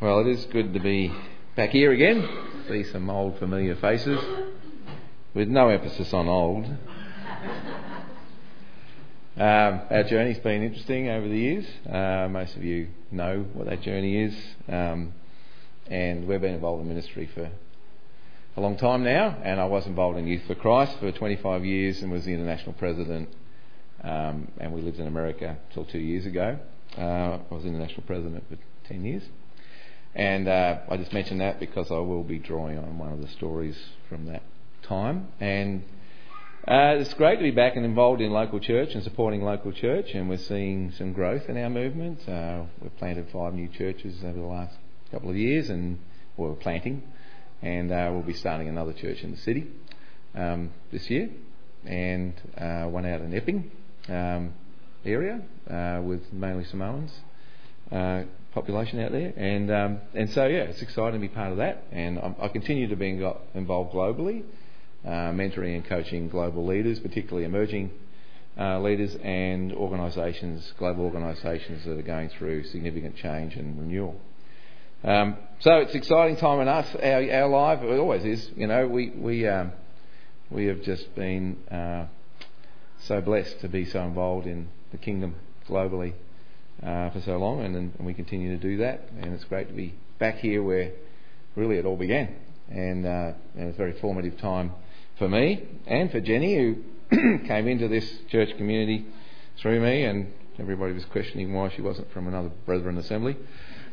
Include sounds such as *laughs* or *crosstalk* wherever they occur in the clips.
Well, it is good to be back here again. See some old familiar faces with no emphasis on old. *laughs* Um, our journey's been interesting over the years. Uh, most of you know what that journey is. Um, and we've been involved in ministry for a long time now. And I was involved in Youth for Christ for 25 years and was the international president. Um, and we lived in America till two years ago. Uh, I was international president for 10 years. And uh, I just mention that because I will be drawing on one of the stories from that time. And uh, it's great to be back and involved in local church and supporting local church, and we're seeing some growth in our movement. Uh, we've planted five new churches over the last couple of years, and well, we're planting, and uh, we'll be starting another church in the city um, this year, and uh, one out in Epping um, area uh, with mainly Samoans. Uh, population out there, and um, and so yeah, it's exciting to be part of that. And I, I continue to be involved globally, uh, mentoring and coaching global leaders, particularly emerging uh, leaders and organisations, global organisations that are going through significant change and renewal. Um, so it's exciting time in us, our, our life. It always is. You know, we we um, we have just been uh, so blessed to be so involved in the kingdom globally uh, for so long, and, and, we continue to do that. And it's great to be back here where really it all began. And, uh, and it's a very formative time for me and for Jenny, who *clears throat* came into this church community through me, and everybody was questioning why she wasn't from another Brethren assembly.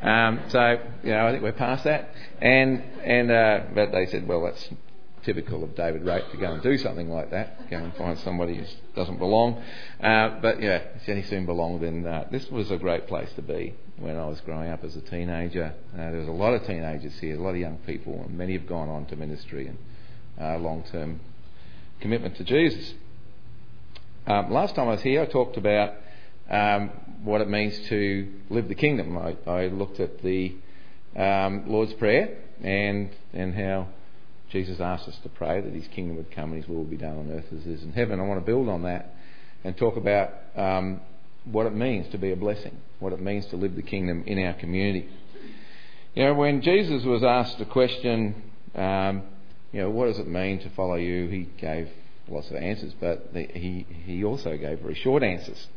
Um, so, you know, I think we're past that. And, and uh, but they said, well, that's typical of David Wraight to go and do something like that, go and find somebody who doesn't belong. Uh, but yeah, Jenny soon belonged, and uh, this was a great place to be when I was growing up as a teenager. Uh, there was a lot of teenagers here, a lot of young people, and many have gone on to ministry and uh, long-term commitment to Jesus. Um, last time I was here, I talked about um, what it means to live the kingdom. I, I looked at the um, Lord's Prayer and and how Jesus asked us to pray that His kingdom would come and His will would be done on earth as it is in heaven. I want to build on that and talk about um, what it means to be a blessing, what it means to live the kingdom in our community. You know, when Jesus was asked the question, um, you know, what does it mean to follow you? He gave lots of answers, but the, he he also gave very short answers.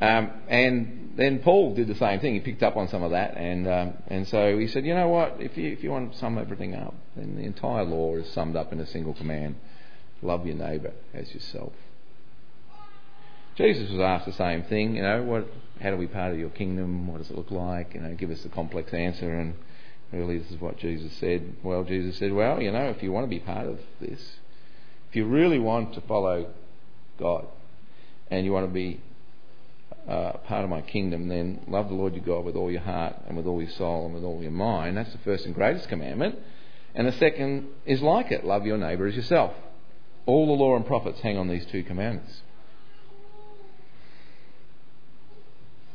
Um, and then Paul did the same thing. He picked up on some of that, and um, and so he said, you know what? If you if you want to sum everything up, then the entire law is summed up in a single command: love your neighbour as yourself. Jesus was asked the same thing. You know, what? How do we part of your kingdom? What does it look like? You know, give us the complex answer. And really, this is what Jesus said. Well, Jesus said, well, you know, if you want to be part of this, if you really want to follow God, and you want to be uh, part of my kingdom, then love the Lord your God with all your heart and with all your soul and with all your mind. That's the first and greatest commandment. And the second is like it love your neighbour as yourself. All the law and prophets hang on these two commandments.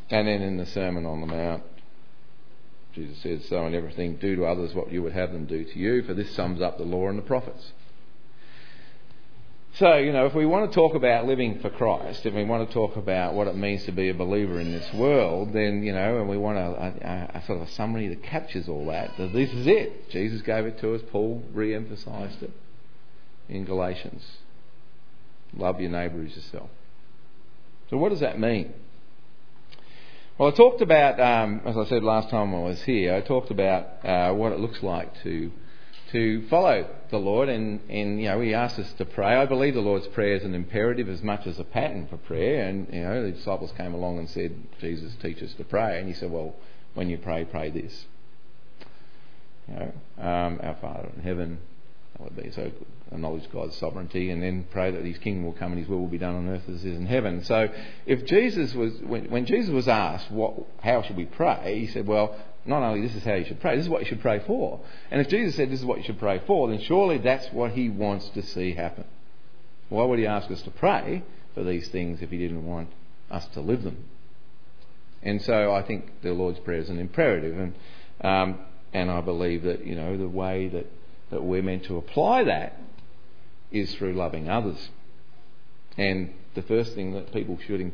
And then in the Sermon on the Mount, Jesus says, So in everything, do to others what you would have them do to you, for this sums up the law and the prophets. So, you know, if we want to talk about living for Christ, if we want to talk about what it means to be a believer in this world, then, you know, and we want a, a, a sort of a summary that captures all that, that this is it. Jesus gave it to us, Paul re emphasised it in Galatians. Love your neighbour as yourself. So, what does that mean? Well, I talked about, um, as I said last time I was here, I talked about uh, what it looks like to to follow the Lord, and, and you know He asks us to pray. I believe the Lord's prayer is an imperative as much as a pattern for prayer. And you know the disciples came along and said, "Jesus, teach us to pray," and He said, "Well, when you pray, pray this." You know, um, our Father in heaven, that would be so acknowledge God's sovereignty, and then pray that His kingdom will come and His will will be done on earth as it is in heaven. So, if Jesus was when, when Jesus was asked what how should we pray, He said, "Well, not only this is how you should pray, this is what you should pray for. And if Jesus said this is what you should pray for, then surely that's what he wants to see happen. Why would he ask us to pray for these things if he didn't want us to live them? And so I think the Lord's Prayer is an imperative, and um, and I believe that you know the way that, that we're meant to apply that is through loving others. And the first thing that people should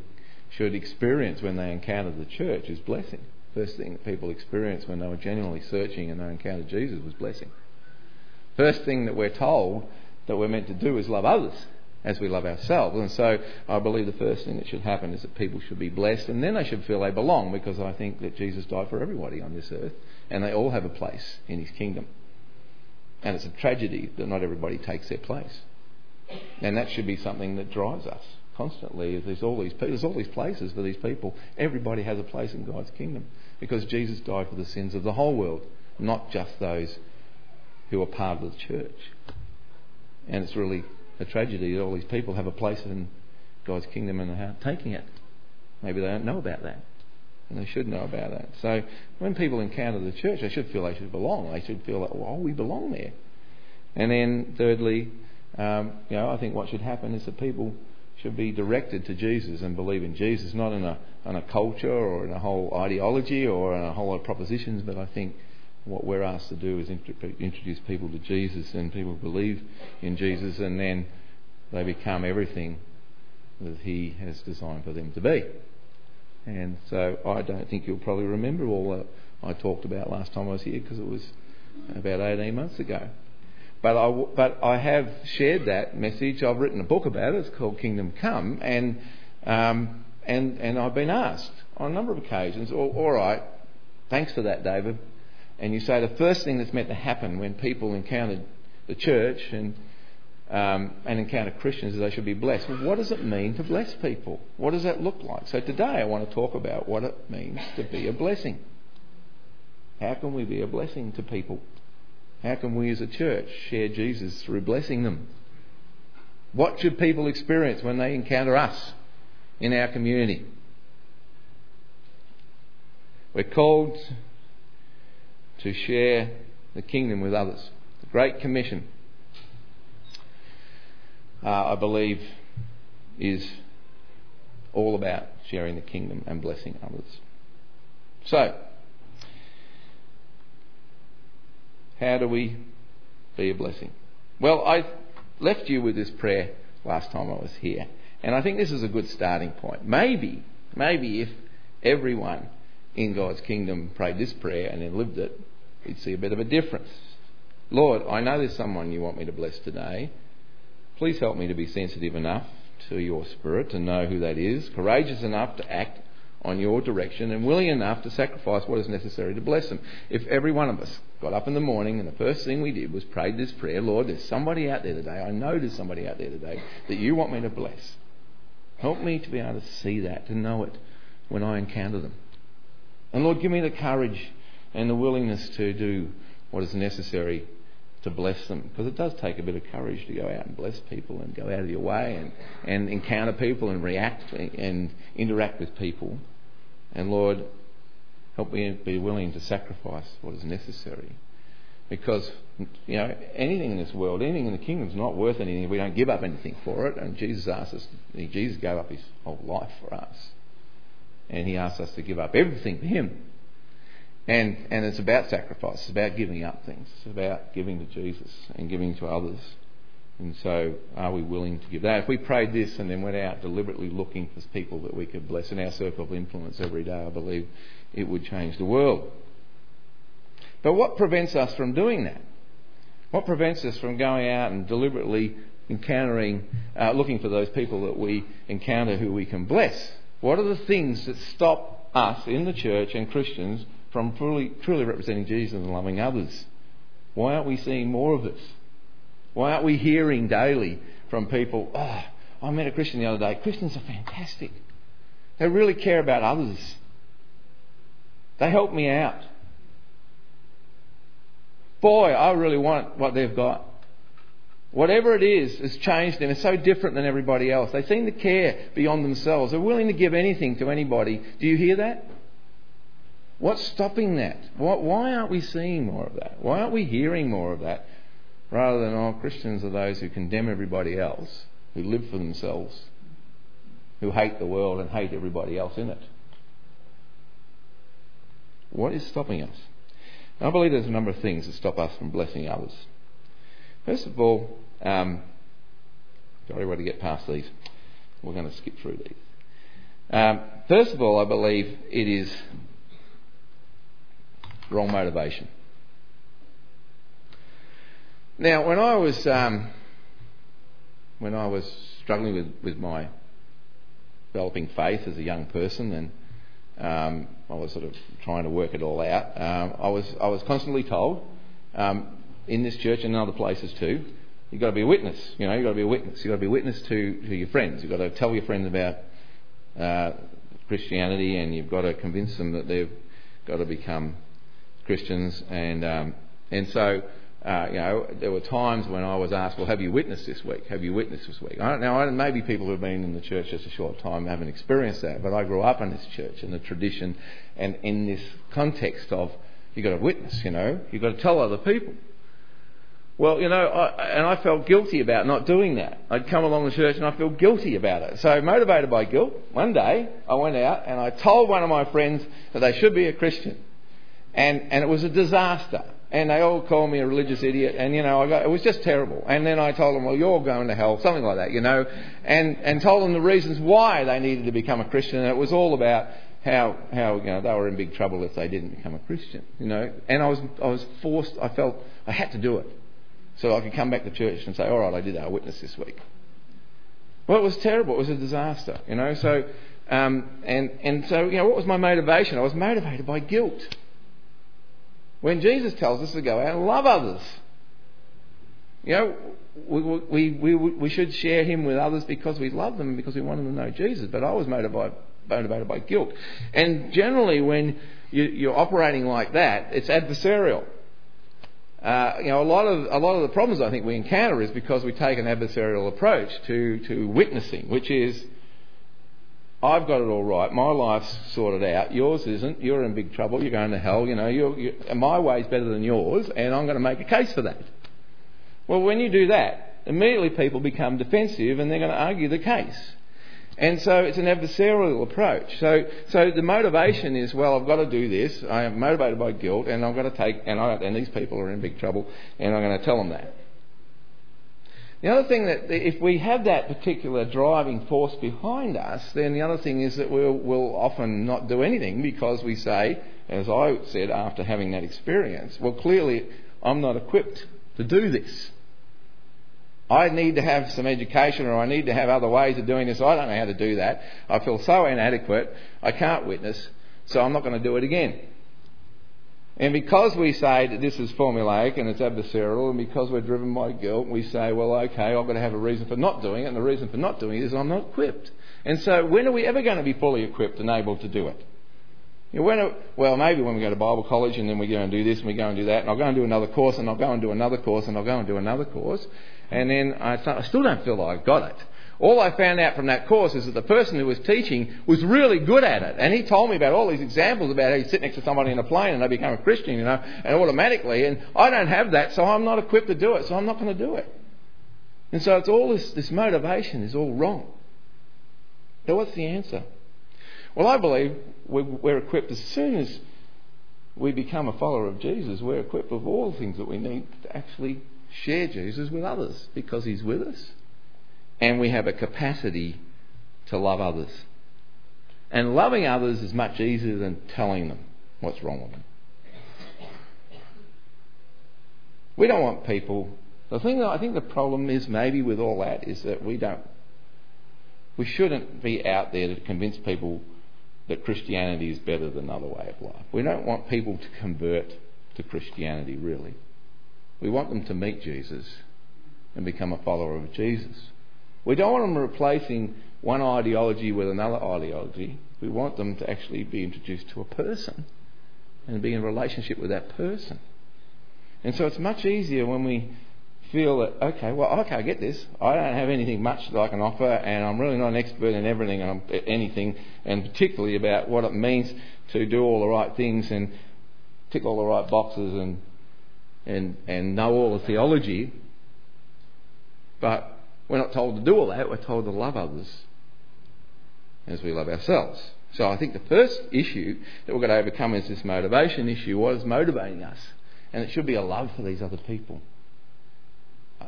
should experience when they encounter the church is blessing First thing that people experienced when they were genuinely searching and they encountered Jesus was blessing. First thing that we're told that we're meant to do is love others as we love ourselves. And so I believe the first thing that should happen is that people should be blessed and then they should feel they belong because I think that Jesus died for everybody on this earth and they all have a place in his kingdom. And it's a tragedy that not everybody takes their place. And that should be something that drives us constantly. There's all these there's all these places for these people. Everybody has a place in God's kingdom because Jesus died for the sins of the whole world, not just those who are part of the church. And it's really a tragedy that all these people have a place in God's kingdom and are taking it. Maybe they don't know about that. And they should know about that. So when people encounter the church, they should feel they should belong. They should feel that, well, we belong there. And then, thirdly, um, you know, I think what should happen is that people should be directed to Jesus and believe in Jesus, not in a, in a culture or in a whole ideology or in a whole lot of propositions, but I think what we're asked to do is introduce people to Jesus and people believe in Jesus and then they become everything that He has designed for them to be. And so I don't think you'll probably remember all that I talked about last time I was here because it was about 18 months ago. But I, but I have shared that message. I've written a book about it. It's called Kingdom Come. And, um, and, and I've been asked on a number of occasions, all, all right, thanks for that, David. And you say the first thing that's meant to happen when people encounter the church and um, and encounter Christians is they should be blessed. Well, what does it mean to bless people? What does that look like? So today I want to talk about what it means to be a blessing. How can we be a blessing to people? How can we as a church share Jesus through blessing them? What should people experience when they encounter us in our community? We're called to share the kingdom with others. The Great Commission uh, I believe, is all about sharing the kingdom and blessing others. So, how do we be a blessing? Well, I left you with this prayer last time I was here, and I think this is a good starting point. Maybe, maybe if everyone in God's kingdom prayed this prayer and then lived it, we'd see a bit of a difference. Lord, I know there's someone you want me to bless today. Please help me to be sensitive enough to your spirit to know who that is, courageous enough to act on your direction, and willing enough to sacrifice what is necessary to bless them. If every one of us got up in the morning and the first thing we did was prayed this prayer, Lord, there's somebody out there today, I know there's somebody out there today that you want me to bless. Help me to be able to see that, to know it when I encounter them. And Lord, give me the courage and the willingness to do what is necessary to bless them because it does take a bit of courage to go out and bless people and go out of your way and, and encounter people and react and interact with people. And Lord, help me be willing to sacrifice what is necessary. Because, you know, anything in this world, anything in the kingdom is not worth anything if we don't give up anything for it. And Jesus asked us, Jesus gave up his whole life for us. And he asked us to give up everything for him. And, and it's about sacrifice. It's about giving up things. It's about giving to Jesus and giving to others. And so, are we willing to give that? If we prayed this and then went out deliberately looking for people that we could bless in our circle of influence every day, I believe it would change the world. But what prevents us from doing that? What prevents us from going out and deliberately encountering, uh, looking for those people that we encounter who we can bless? What are the things that stop us in the church and Christians from truly, truly representing Jesus and loving others? Why aren't we seeing more of this? Why aren't we hearing daily from people, oh, I met a Christian the other day. Christians are fantastic. They really care about others. They help me out. Boy, I really want what they've got. Whatever it is has changed them. It's so different than everybody else. They seem to care beyond themselves. They're willing to give anything to anybody. Do you hear that? What's stopping that? Why aren't we seeing more of that? Why aren't we hearing more of that? Rather than, oh, Christians are those who condemn everybody else, who live for themselves, who hate the world and hate everybody else in it. What is stopping us? I believe there's a number of things that stop us from blessing others. First of all, um, sorry, we're to get past these. We're going to skip through these. Um, first of all, I believe it is wrong motivation. Now, when I was um, when I was struggling with, with my developing faith as a young person, and um, I was sort of trying to work it all out, um, I was I was constantly told um, in this church and in other places too, you've got to be a witness. You know, you've got to be a witness. You've got to be a witness to, to your friends. You've got to tell your friends about uh, Christianity, and you've got to convince them that they've got to become Christians. And um, and so. Uh, you know, there were times when I was asked, "Well, have you witnessed this week? Have you witnessed this week?" I don't know. Maybe people who have been in the church just a short time haven't experienced that, but I grew up in this church and the tradition and in this context of you've got to witness. You know, you've got to tell other people. Well, you know, I, and I felt guilty about not doing that. I'd come along the church and I felt guilty about it. So, motivated by guilt, one day I went out and I told one of my friends that they should be a Christian. And, and it was a disaster. And they all called me a religious idiot. And, you know, I got, it was just terrible. And then I told them, well, you're going to hell, something like that, you know. And, and told them the reasons why they needed to become a Christian. And it was all about how, how you know, they were in big trouble if they didn't become a Christian, you know. And I was, I was forced, I felt I had to do it so I could come back to church and say, all right, I did our witness this week. Well, it was terrible. It was a disaster, you know. So, um, and and so, you know, what was my motivation? I was motivated by guilt. When Jesus tells us to go out and love others, you know, we, we, we, we should share Him with others because we love them and because we want them to know Jesus. But I was motivated motivated by guilt, and generally, when you, you're operating like that, it's adversarial. Uh, you know, a lot of a lot of the problems I think we encounter is because we take an adversarial approach to to witnessing, which is, I've got it all right, my life's sorted out, yours isn't, you're in big trouble, you're going to hell, you know, you're, you're, my way's better than yours, and I'm going to make a case for that. Well, when you do that, immediately people become defensive and they're going to argue the case. And so it's an adversarial approach. So, so the motivation is, well, I've got to do this. I am motivated by guilt, and I've got to take, and, I, and these people are in big trouble, and I'm going to tell them that. The other thing that, if we have that particular driving force behind us, then the other thing is that we'll, we'll often not do anything because we say, as I said after having that experience, well, clearly I'm not equipped to do this. I need to have some education or I need to have other ways of doing this. I don't know how to do that. I feel so inadequate. I can't witness, so I'm not going to do it again. And because we say that this is formulaic and it's adversarial, and because we're driven by guilt, we say, well, okay, I've got to have a reason for not doing it, and the reason for not doing it is I'm not equipped. And so, when are we ever going to be fully equipped and able to do it? When well, maybe when we go to Bible college and then we go and do this and we go and do that, and I'll go and do another course, and I'll go and do another course, and I'll go and do another course and then I, I still don't feel like I've got it. All I found out from that course is that the person who was teaching was really good at it. And he told me about all these examples about how you sit next to somebody in a plane and they become a Christian, you know, and automatically. And I don't have that, so I'm not equipped to do it, so I'm not going to do it. And so it's all this, this motivation is all wrong. So what's the answer? Well, I believe we're, we're equipped as soon as we become a follower of Jesus, we're equipped with all the things that we need to actually share Jesus with others because He's with us. And we have a capacity to love others. And loving others is much easier than telling them what's wrong with them. We don't want people. The thing that I think the problem is maybe with all that is that we don't. We shouldn't be out there to convince people that Christianity is better than another way of life. We don't want people to convert to Christianity, really. We want them to meet Jesus and become a follower of Jesus. We don't want them replacing one ideology with another ideology. We want them to actually be introduced to a person and be in relationship with that person. And so it's much easier when we feel that, okay, well, okay, I get this. I don't have anything much that I can offer, and I'm really not an expert in everything and anything, and particularly about what it means to do all the right things and tick all the right boxes and and, and know all the theology, but we're not told to do all that, we're told to love others as we love ourselves. So I think the first issue that we're going to overcome is this motivation issue. What is motivating us? And it should be a love for these other people.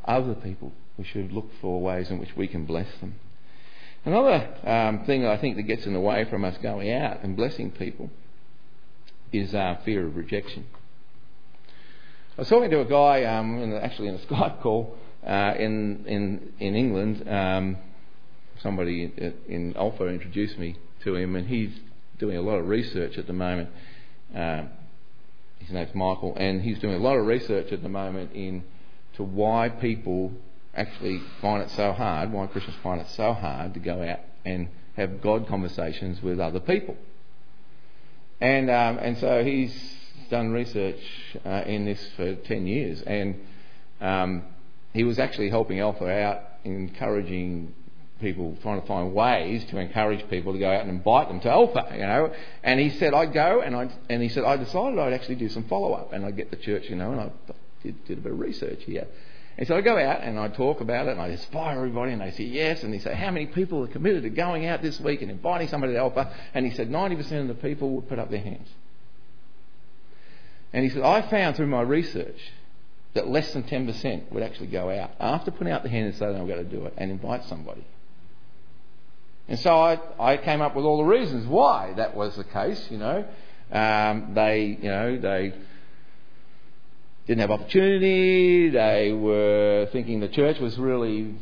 Other people. We should look for ways in which we can bless them. Another um, thing I think that gets in the way from us going out and blessing people is our fear of rejection. I was talking to a guy, um, actually in a *laughs* Skype call, uh, in, in, in England. Um, somebody in, in Alpha introduced me to him, and he's doing a lot of research at the moment. Uh, his name's Michael, and he's doing a lot of research at the moment into why people actually find it so hard, why Christians find it so hard to go out and have God conversations with other people. And um, and so he's done research uh, in this for ten years, and um, he was actually helping Alpha out, encouraging people, trying to find ways to encourage people to go out and invite them to Alpha, you know. And he said I'd go, and I and he said I decided I'd actually do some follow up, and I'd get the church, you know, and I did, did a bit of research here. And so I go out and I talk about it and I inspire everybody and they say yes and they say how many people are committed to going out this week and inviting somebody to Alpha and he said 90% of the people would put up their hands. And he said I found through my research that less than 10% would actually go out after putting out the hand and saying I'm going to do it and invite somebody. And so I, I came up with all the reasons why that was the case, you know. Um, they, you know, they didn't have opportunity. They were thinking the church was really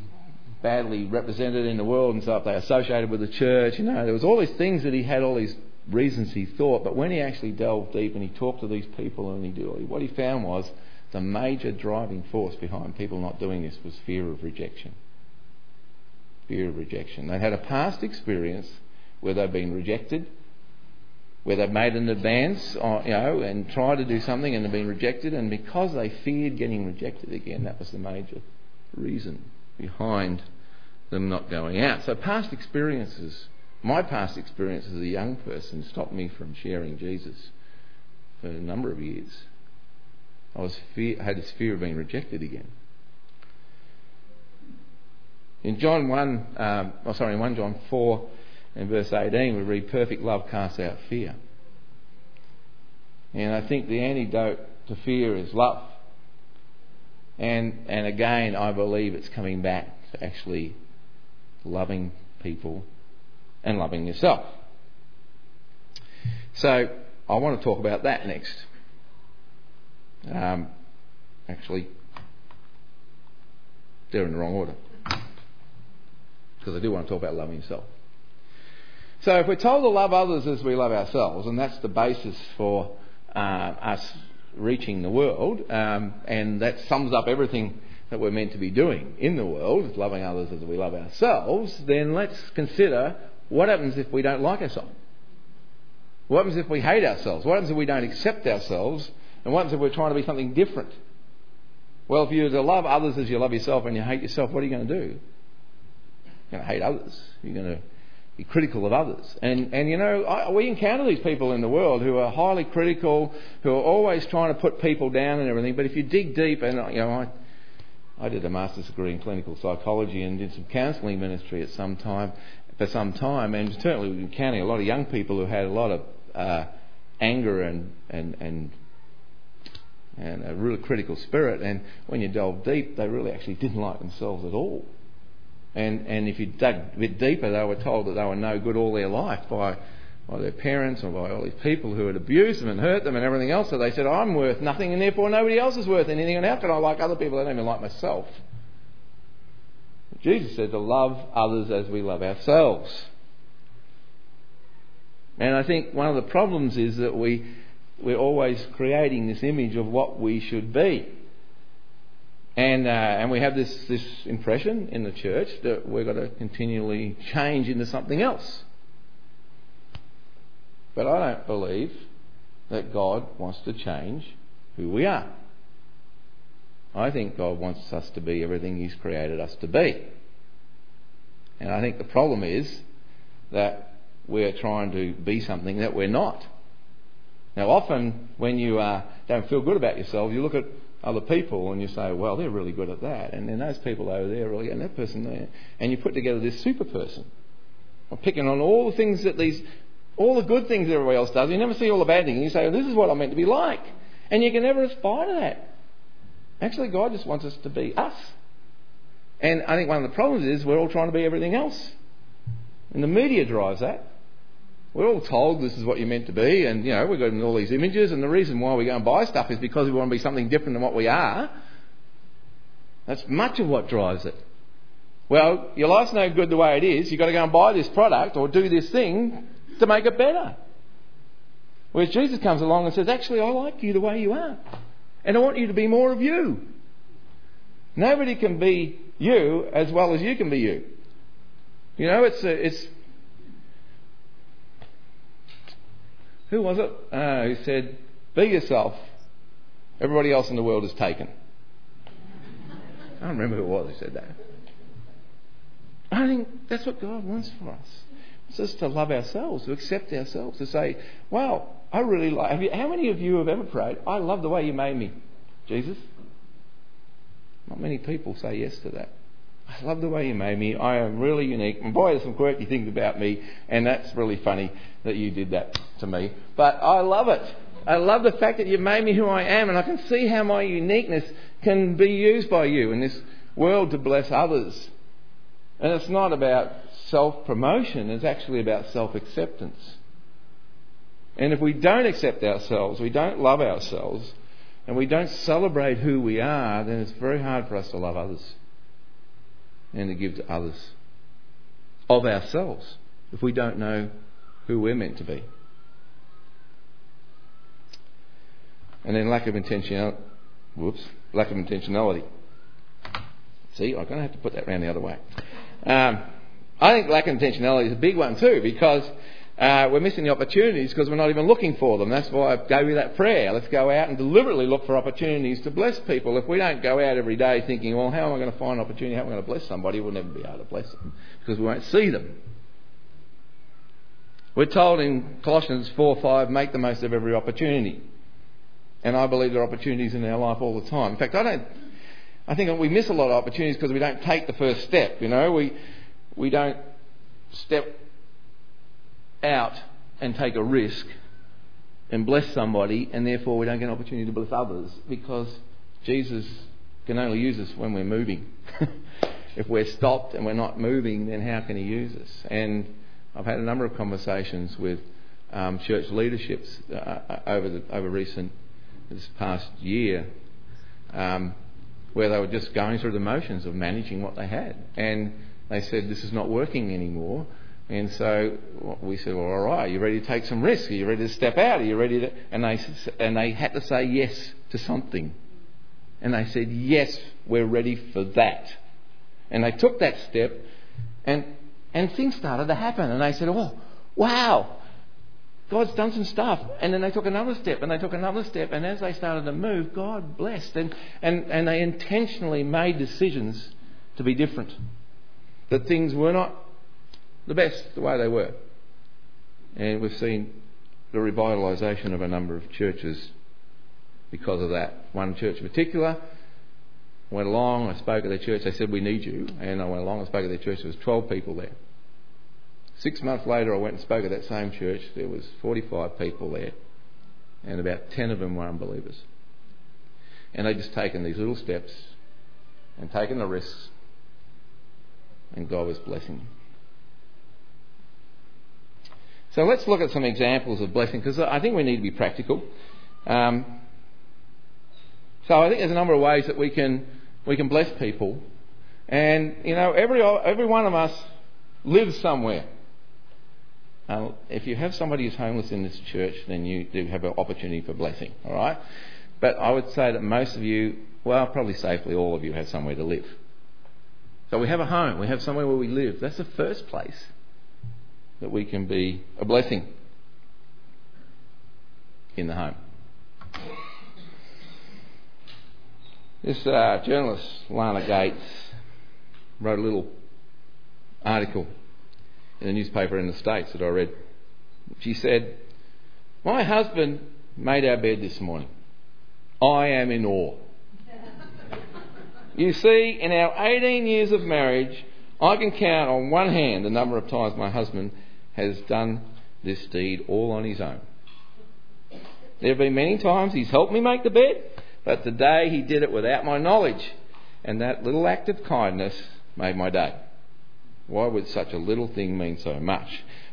badly represented in the world and stuff. They associated with the church. You know, there was all these things that he had, all these reasons he thought. But when he actually delved deep and he talked to these people and he did, what he found was the major driving force behind people not doing this was fear of rejection. Fear of rejection. They'd had a past experience where they'd been rejected where they've made an advance, uh, you know, and tried to do something and have been rejected, and because they feared getting rejected again, that was the major reason behind them not going out. So past experiences, my past experiences as a young person, stopped me from sharing Jesus for a number of years. I was fear, had this fear of being rejected again. In John 1, um, oh sorry, in 1 John 4, in verse 18, we read, Perfect love casts out fear. And I think the antidote to fear is love. And, and again, I believe it's coming back to actually loving people and loving yourself. So I want to talk about that next. Um, actually, they're in the wrong order. Because I do want to talk about loving yourself. So if we're told to love others as we love ourselves, and that's the basis for uh, us reaching the world, um, and that sums up everything that we're meant to be doing in the world, loving others as we love ourselves, then let's consider what happens if we don't like ourselves. What happens if we hate ourselves? What happens if we don't accept ourselves? And what if we're trying to be something different? Well, if you're to love others as you love yourself and you hate yourself, what are you going to do? You're going to hate others. You're going to be critical of others. And, and you know, I, we encounter these people in the world who are highly critical, who are always trying to put people down and everything. But if you dig deep, and you know, I, I did a master's degree in clinical psychology and did some counselling ministry at some time, for some time, and certainly we were encountering a lot of young people who had a lot of uh, anger and, and, and and a really critical spirit. And when you delve deep, they really actually didn't like themselves at all. And, and if you dug a bit deeper, they were told that they were no good all their life by, by their parents or by all these people who had abused them and hurt them and everything else. So they said, I'm worth nothing and therefore nobody else is worth anything. And how can I like other people? I don't even like myself. Jesus said to love others as we love ourselves. And I think one of the problems is that we, we're always creating this image of what we should be. And, uh, and we have this, this impression in the church that we've got to continually change into something else. But I don't believe that God wants to change who we are. I think God wants us to be everything He's created us to be. And I think the problem is that we're trying to be something that we're not. Now, often when you uh, don't feel good about yourself, you look at other people and you say, well, they're really good at that. And then those people over there really, and that person there. And you put together this super person. I'm picking on all the things that these, all the good things everybody else does. You never see all the bad things. You say, well, this is what I'm meant to be like. And you can never aspire to that. Actually, God just wants us to be us. And I think one of the problems is we're all trying to be everything else. And the media drives that. We're all told this is what you're meant to be, and you know we've got all these images, and the reason why we go and buy stuff is because we want to be something different than what we are. That's much of what drives it. Well, your life's no good the way it is. You've got to go and buy this product or do this thing to make it better. Whereas Jesus comes along and says, Actually, I like you the way you are. And I want you to be more of you. Nobody can be you as well as you can be you. You know, it's, a, it's who was it uh, who said, Be yourself. Everybody else in the world is taken. I don't remember who it was who said that. I think that's what God wants for us. It's just to love ourselves, to accept ourselves, to say, wow, I really like. You, how many of you have ever prayed, I love the way you made me, Jesus? Not many people say yes to that. I love the way you made me. I am really unique. And boy, there's some quirky things about me, and that's really funny that you did that to me. But I love it. I love the fact that you've made me who I am, and I can see how my uniqueness can be used by you in this world to bless others. And it's not about self promotion, it's actually about self acceptance. And if we don't accept ourselves, we don't love ourselves, and we don't celebrate who we are, then it's very hard for us to love others and to give to others of ourselves if we don't know who we're meant to be. And then lack of intentionality. Whoops, lack of intentionality. See, I'm going to have to put that round the other way. Um, I think lack of intentionality is a big one too because uh, we're missing the opportunities because we're not even looking for them. That's why I gave you that prayer. Let's go out and deliberately look for opportunities to bless people. If we don't go out every day thinking, well, how am I going to find an opportunity? How am I going to bless somebody? We'll never be able to bless them because we won't see them. We're told in Colossians 4 5, make the most of every opportunity. And I believe there are opportunities in our life all the time. In fact, I don't I think we miss a lot of opportunities because we don't take the first step. You know, we we don't step out and take a risk and bless somebody, and therefore we don't get an opportunity to bless others because Jesus can only use us when we're moving. *laughs* if we're stopped and we're not moving, then how can He use us? And I've had a number of conversations with um, church leaderships uh, uh over the over recent this past year. Um, where they were just going through the motions of managing what they had. And they said, This is not working anymore. And so we said, Well, all right, are you ready to take some risk? Are you ready to step out? Are you ready to. And they, and they had to say yes to something. And they said, Yes, we're ready for that. And they took that step, and, and things started to happen. And they said, Oh, wow, God's done some stuff. And then they took another step and they took another step. And as they started to move, God blessed. And, and, and they intentionally made decisions to be different. That things were not the best the way they were. And we've seen the revitalisation of a number of churches because of that. One church in particular went along, I spoke at their church, they said, We need you. And I went along, I spoke at their church, there was 12 people there. Six months later, I went and spoke at that same church. There was 45 people there, and about 10 of them were unbelievers. And they'd just taken these little steps and taken the risks, and God was blessing them. So let's look at some examples of blessing because I think we need to be practical. Um, so I think there's a number of ways that we can we can bless people, and you know every every one of us lives somewhere. Uh, if you have somebody who's homeless in this church, then you do have an opportunity for blessing, all right? But I would say that most of you, well, probably safely all of you, have somewhere to live. So we have a home, we have somewhere where we live. That's the first place that we can be a blessing in the home. This uh, journalist, Lana Gates, wrote a little article in a newspaper in the States that I read. She said, My husband made our bed this morning. I am in awe. you see, in our 18 years of marriage, I can count on one hand the number of times my husband has done this deed all on his own. There have been many times he's helped me make the bed, but today he did it without my knowledge. And that little act of kindness made my day. Why would such a little thing mean so much?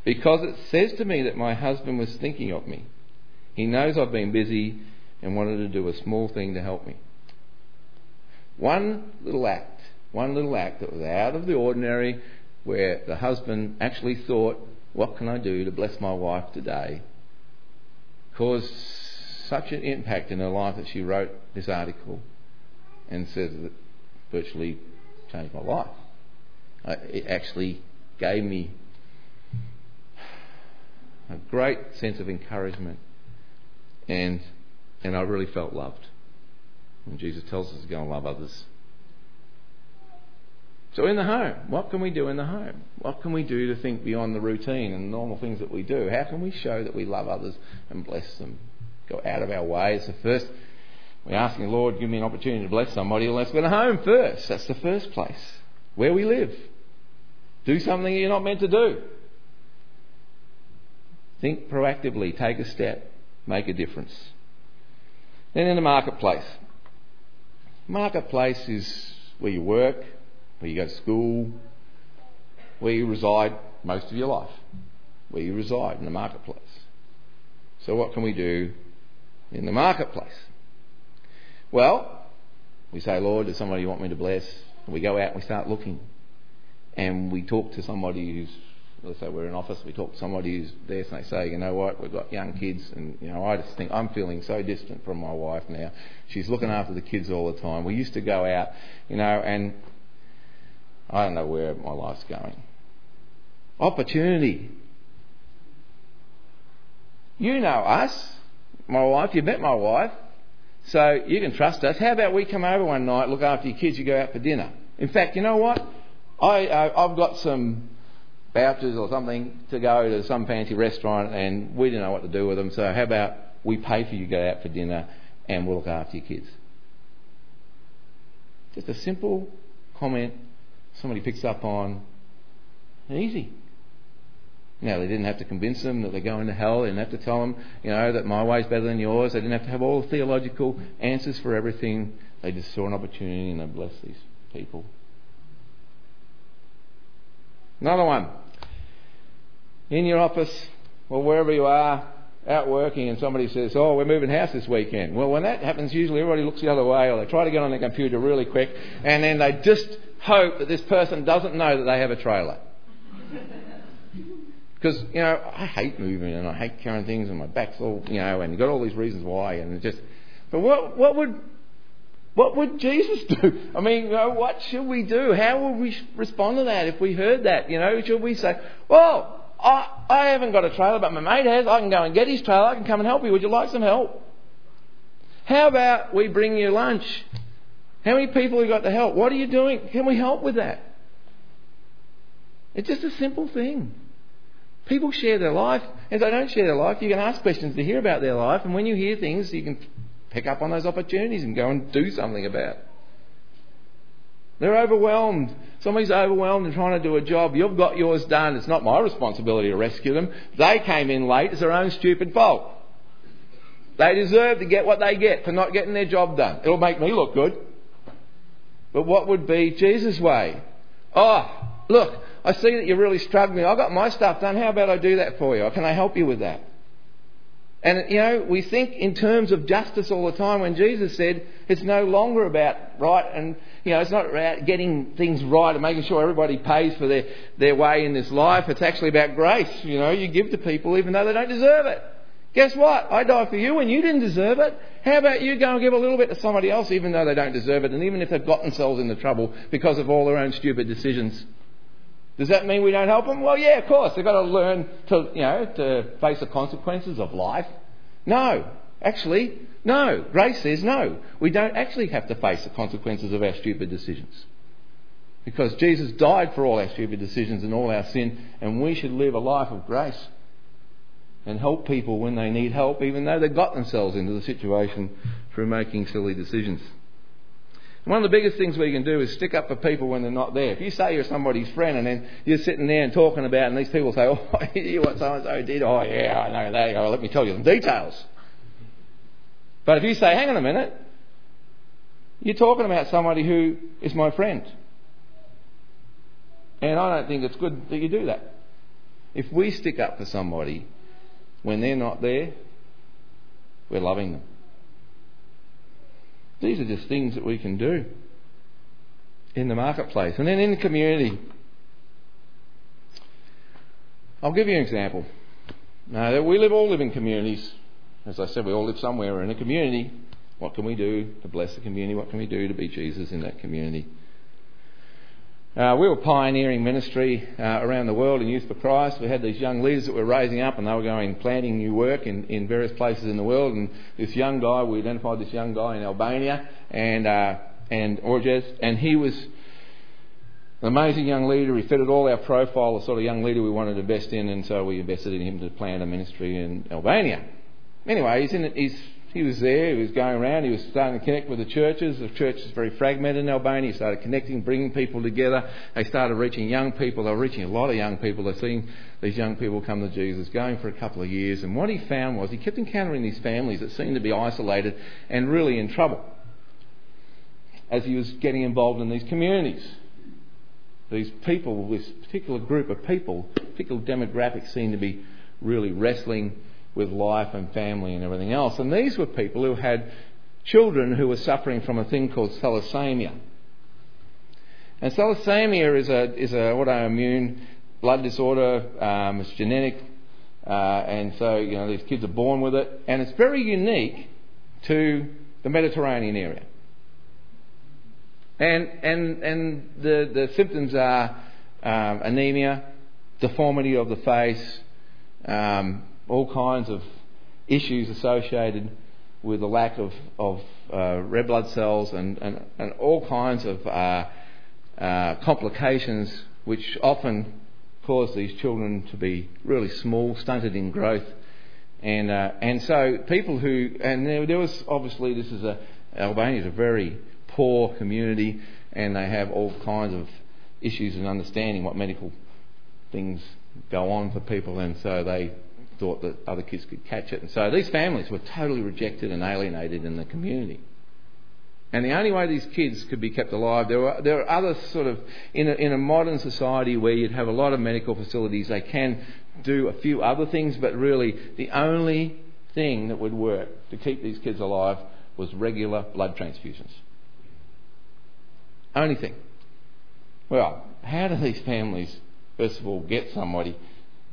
because it says to me that my husband was thinking of me. He knows I've been busy and wanted to do a small thing to help me. One little act, one little act that was out of the ordinary, where the husband actually thought, What can I do to bless my wife today? caused such an impact in her life that she wrote this article and says that it virtually changed my life. Uh, it actually gave me a great sense of encouragement and and I really felt loved. And Jesus tells us to go and love others. So in the home, what can we do in the home? What can we do to think beyond the routine and normal things that we do? How can we show that we love others and bless them? Go out of our way. First, we're asking the Lord, give me an opportunity to bless somebody. Let's go to home first. That's the first place where we live. Do something you're not meant to do. Think proactively, take a step, make a difference. Then in the marketplace. Marketplace is where you work, where you go to school, where you reside most of your life, where you reside in the marketplace. So, what can we do in the marketplace? Well, we say, Lord, does somebody you want me to bless? And we go out and we start looking. And we talk to somebody who's let's say we're in office, we talk to somebody who's there and they say, you know what, we've got young kids and, you know, I just think I'm feeling so distant from my wife now. She's looking after the kids all the time. We used to go out, you know, and I don't know where my life's going. Opportunity. You know us, my wife, you met my wife, so you can trust us. How about we come over one night, look after your kids, you go out for dinner? In fact, you know what? I, uh, I've got some vouchers or something to go to some fancy restaurant and we didn't know what to do with them. So how about we pay for you to go out for dinner and we'll look after your kids? Just a simple comment somebody picks up on. Easy. Now, they didn't have to convince them that they're going to hell. They didn't have to tell them, you know, that my way's better than yours. They didn't have to have all the theological answers for everything. They just saw an opportunity and they blessed these people. Another one in your office or wherever you are out working and somebody says, Oh, we're moving house this weekend. Well, when that happens, usually everybody looks the other way or they try to get on their computer really quick and then they just hope that this person doesn't know that they have a trailer. *laughs* Because, you know, I hate moving and I hate carrying things and my back's all, you know, and you've got all these reasons why and it just. But what, what would. What would Jesus *laughs* do? I mean, you know, what should we do? How would we respond to that if we heard that? You know, should we say, well, I, I haven't got a trailer, but my mate has. I can go and get his trailer. I can come and help you. Would you like some help? How about we bring you lunch? How many people have got to help? What are you doing? Can we help with that? It's just a simple thing. People share their life. If they don't share their life, you can ask questions to hear about their life, and when you hear things, you can pick up on those opportunities and go and do something about it. They're overwhelmed. Somebody's overwhelmed and trying to do a job. You've got yours done. It's not my responsibility to rescue them. They came in late. It's their own stupid fault. They deserve to get what they get for not getting their job done. It'll make me look good. But what would be Jesus' way? Oh, look, I see that you're really struggling. I've got my stuff done. How about I do that for you? Can I help you with that? And, you know, we think in terms of justice all the time when Jesus said it's no longer about right and, you know, it's not about getting things right and making sure everybody pays for their, their way in this life. It's actually about grace. You know, you give to people even though they don't deserve it. Guess what? I died for you and you didn't deserve it. How about you go and give a little bit to somebody else even though they don't deserve it and even if they've got themselves into trouble because of all their own stupid decisions? Does that mean we don't help them? Well, yeah, of course. They've got to learn to, you know, to face the consequences of life. No. Actually, no. Grace says no. We don't actually have to face the consequences of our stupid decisions. Because Jesus died for all our stupid decisions and all our sin, and we should live a life of grace and help people when they need help, even though they've got themselves into the situation through making silly decisions. One of the biggest things we can do is stick up for people when they're not there. If you say you're somebody's friend and then you're sitting there and talking about, it, and these people say, "Oh, *laughs* you hear what so and so did? Oh, yeah, I know that. Oh, let me tell you some details." But if you say, "Hang on a minute," you're talking about somebody who is my friend, and I don't think it's good that you do that. If we stick up for somebody when they're not there, we're loving them. These are just things that we can do in the marketplace. And then in the community. I'll give you an example. Now, we live, all live in communities. As I said, we all live somewhere in a community. What can we do to bless the community? What can we do to be Jesus in that community? Uh, we were pioneering ministry uh, around the world in Youth for Christ. We had these young leaders that were raising up and they were going planting new work in, in various places in the world. And this young guy, we identified this young guy in Albania and, uh, and Orges, and he was an amazing young leader. He fitted all our profile, the sort of young leader we wanted to invest in, and so we invested in him to plant a ministry in Albania. Anyway, he's in, he's he was there, he was going around, he was starting to connect with the churches. The church is very fragmented in Albania. He started connecting, bringing people together. They started reaching young people. They were reaching a lot of young people. They're seeing these young people come to Jesus, going for a couple of years. And what he found was he kept encountering these families that seemed to be isolated and really in trouble as he was getting involved in these communities. These people, this particular group of people, particular demographics seemed to be really wrestling with life and family and everything else. And these were people who had children who were suffering from a thing called thalassemia. And thalassemia is a is a autoimmune blood disorder. Um, it's genetic, uh, and so you know these kids are born with it, and it's very unique to the Mediterranean area. And and and the the symptoms are um, anemia, deformity of the face, um, all kinds of issues associated with the lack of, of uh, red blood cells and, and, and all kinds of uh, uh, complications which often cause these children to be really small, stunted in growth. And, uh, and so people who, and there, there was obviously, this is a, Albania is a very poor community and they have all kinds of issues in understanding what medical things go on for people and so they thought that other kids could catch it. And so these families were totally rejected and alienated in the community. And the only way these kids could be kept alive, there are, there are other sort of, in a, in a modern society where you'd have a lot of medical facilities, they can do a few other things, but really the only thing that would work to keep these kids alive was regular blood transfusions. Only thing. Well, how do these families, first of all, get somebody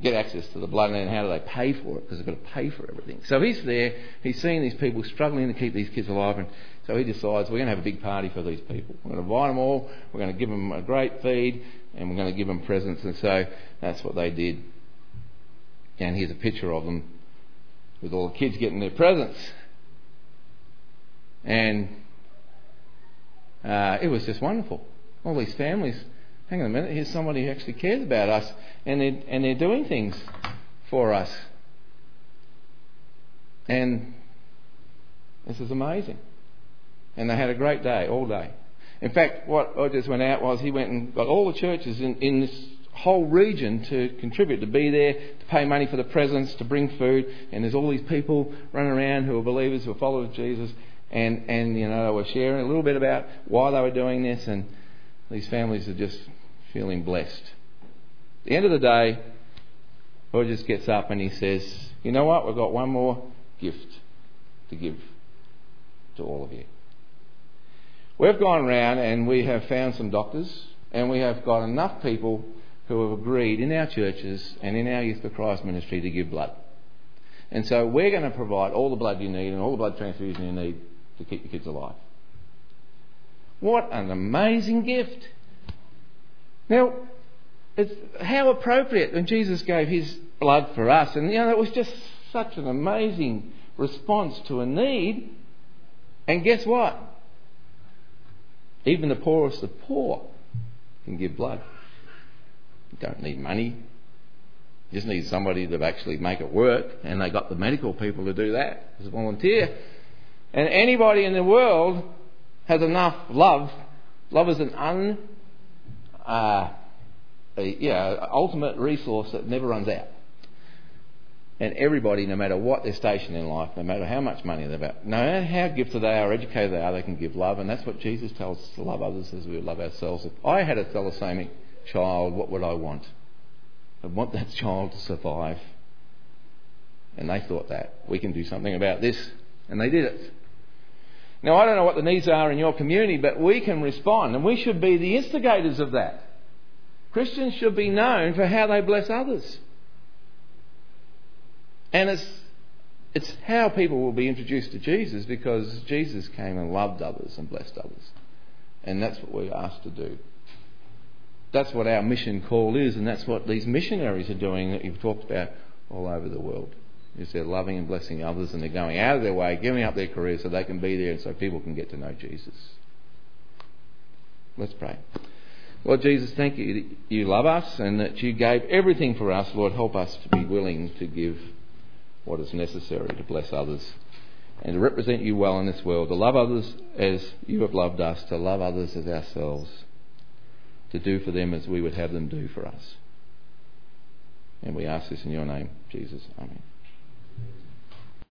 get access to the blood, and how do they pay for it? Because they've got to pay for everything. So he's there, he's seeing these people struggling to keep these kids alive, and so he decides we're going to have a big party for these people. We're going to invite them all, we're going to give them a great feed, and we're going to give them presents, and so that's what they did. And here's a picture of them with all the kids getting their presents. And uh, it was just wonderful. All these families hang on a minute, here's somebody who actually cares about us and they're, and they're doing things for us. And this is amazing. And they had a great day, all day. In fact, what I just went out was he went and got all the churches in, in this whole region to contribute, to be there, to pay money for the presents, to bring food. And there's all these people running around who are believers, who are followers of Jesus. And, and you know, they were sharing a little bit about why they were doing this. And these families are just feeling blessed. At the end of the day, just gets up and he says, You know what? We've got one more gift to give to all of you. We've gone around and we have found some doctors and we have got enough people who have agreed in our churches and in our Youth for Christ ministry to give blood. And so we're going to provide all the blood you need and all the blood transfusion you need to keep your kids alive. What an amazing gift! Now, it's how appropriate when Jesus gave his blood for us. And, you know, it was just such an amazing response to a need. And guess what? Even the poorest of poor can give blood. You don't need money. You just need somebody to actually make it work. And they got the medical people to do that as a volunteer. And anybody in the world has enough love. Love is an un uh, a, yeah, ultimate resource that never runs out. And everybody, no matter what their station in life, no matter how much money they've got, no matter how gifted they are, educated they are, they can give love. And that's what Jesus tells us to love others as we love ourselves. If I had a thalassemic child, what would I want? I'd want that *laughs* child to survive. And they thought that. We can do something about this. And they did it. Now, I don't know what the needs are in your community, but we can respond, and we should be the instigators of that. Christians should be known for how they bless others. And it's, it's how people will be introduced to Jesus because Jesus came and loved others and blessed others. And that's what we're asked to do. That's what our mission call is, and that's what these missionaries are doing that you've talked about all over the world. Is they're loving and blessing others and they're going out of their way, giving up their career so they can be there and so people can get to know Jesus. Let's pray. Lord Jesus, thank you that you love us and that you gave everything for us. Lord, help us to be willing to give what is necessary to bless others and to represent you well in this world, to love others as you have loved us, to love others as ourselves, to do for them as we would have them do for us. And we ask this in your name, Jesus. Amen.